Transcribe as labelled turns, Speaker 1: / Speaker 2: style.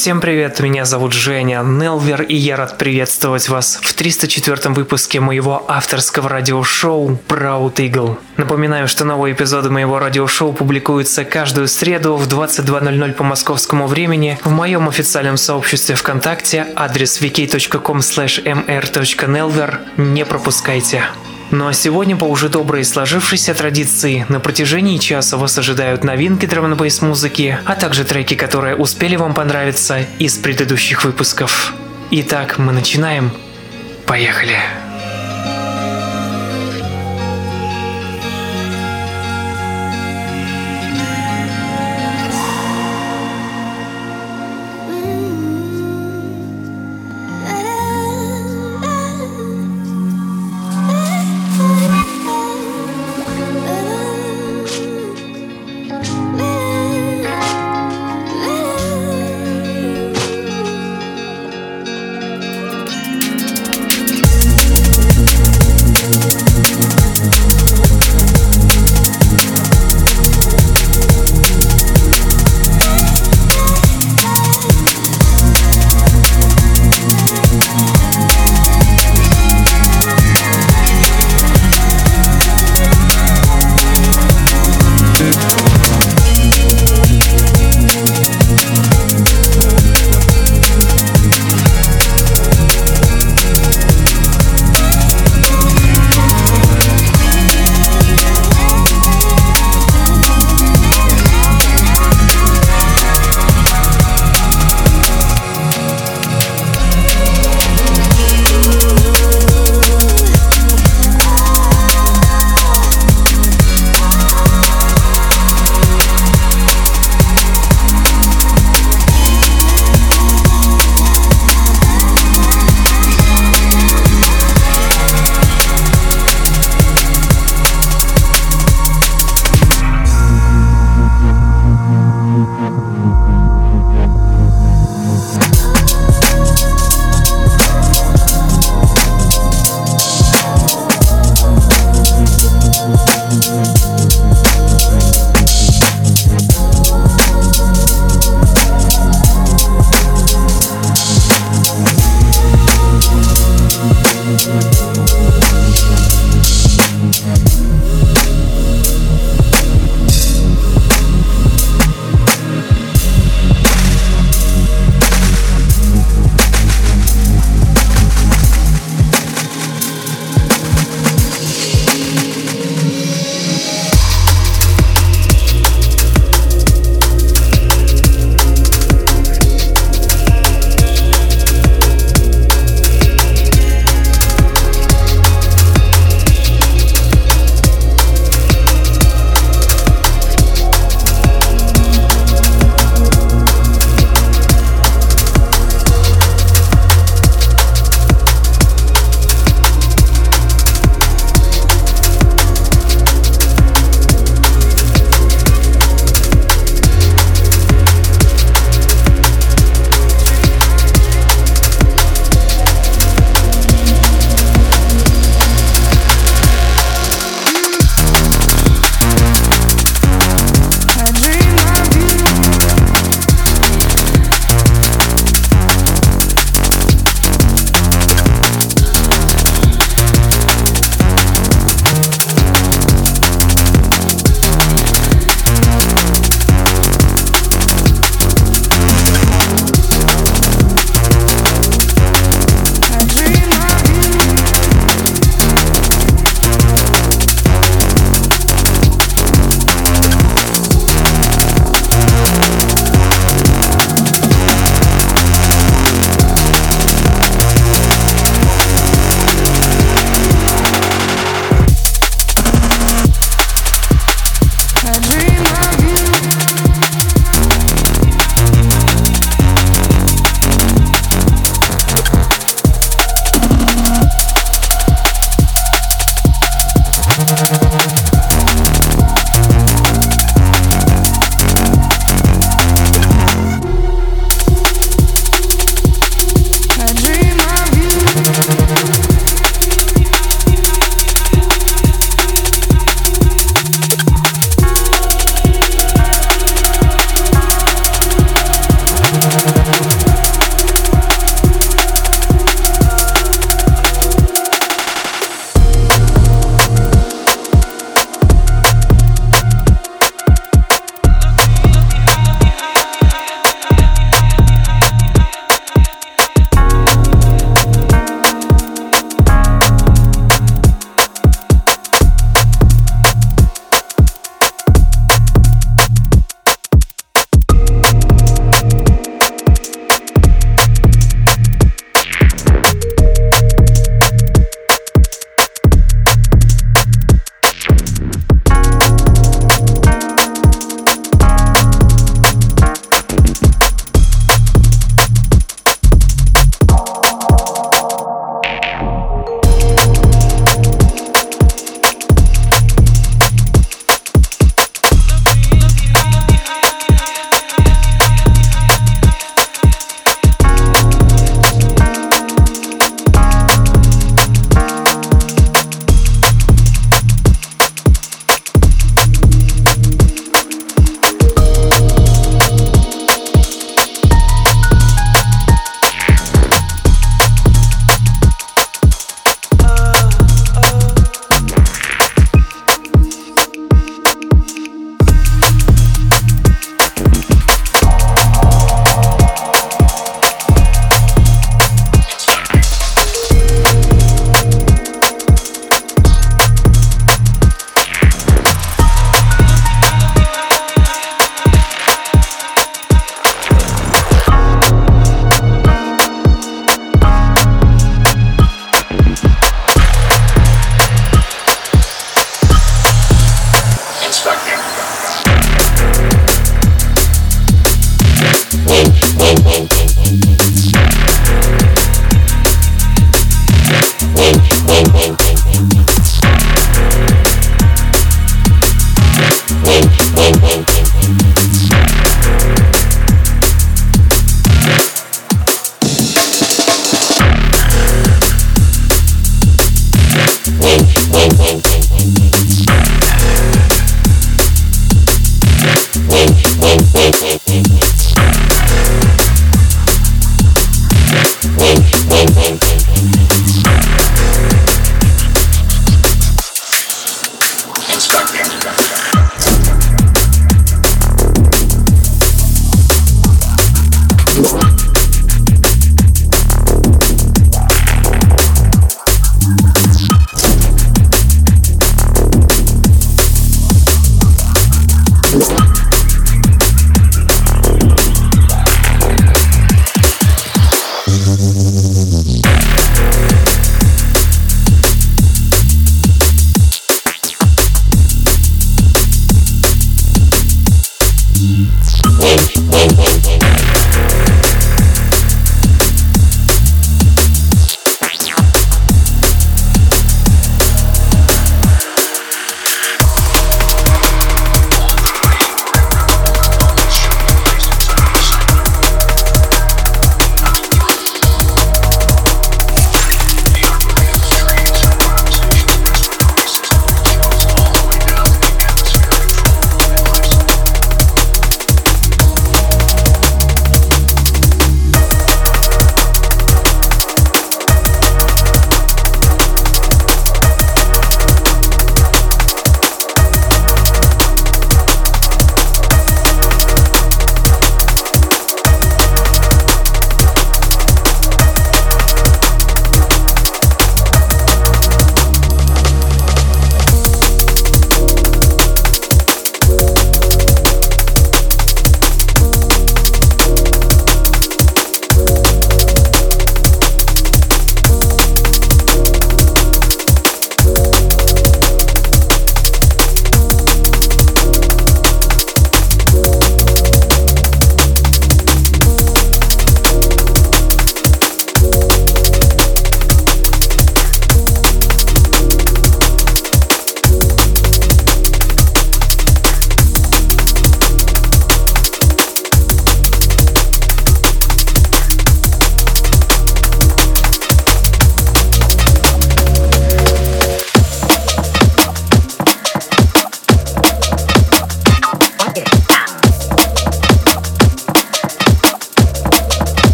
Speaker 1: Всем привет, меня зовут Женя Нелвер, и я рад приветствовать вас в 304 выпуске моего авторского радиошоу Proud Eagle. Напоминаю, что новые эпизоды моего радиошоу публикуются каждую среду в 22.00 по московскому времени в моем официальном сообществе ВКонтакте, адрес wiki.com mr.nelver, не пропускайте. Ну а сегодня по уже доброй сложившейся традиции на протяжении часа вас ожидают новинки драм бейс музыки, а также треки, которые успели вам понравиться из предыдущих выпусков. Итак, мы начинаем. Поехали!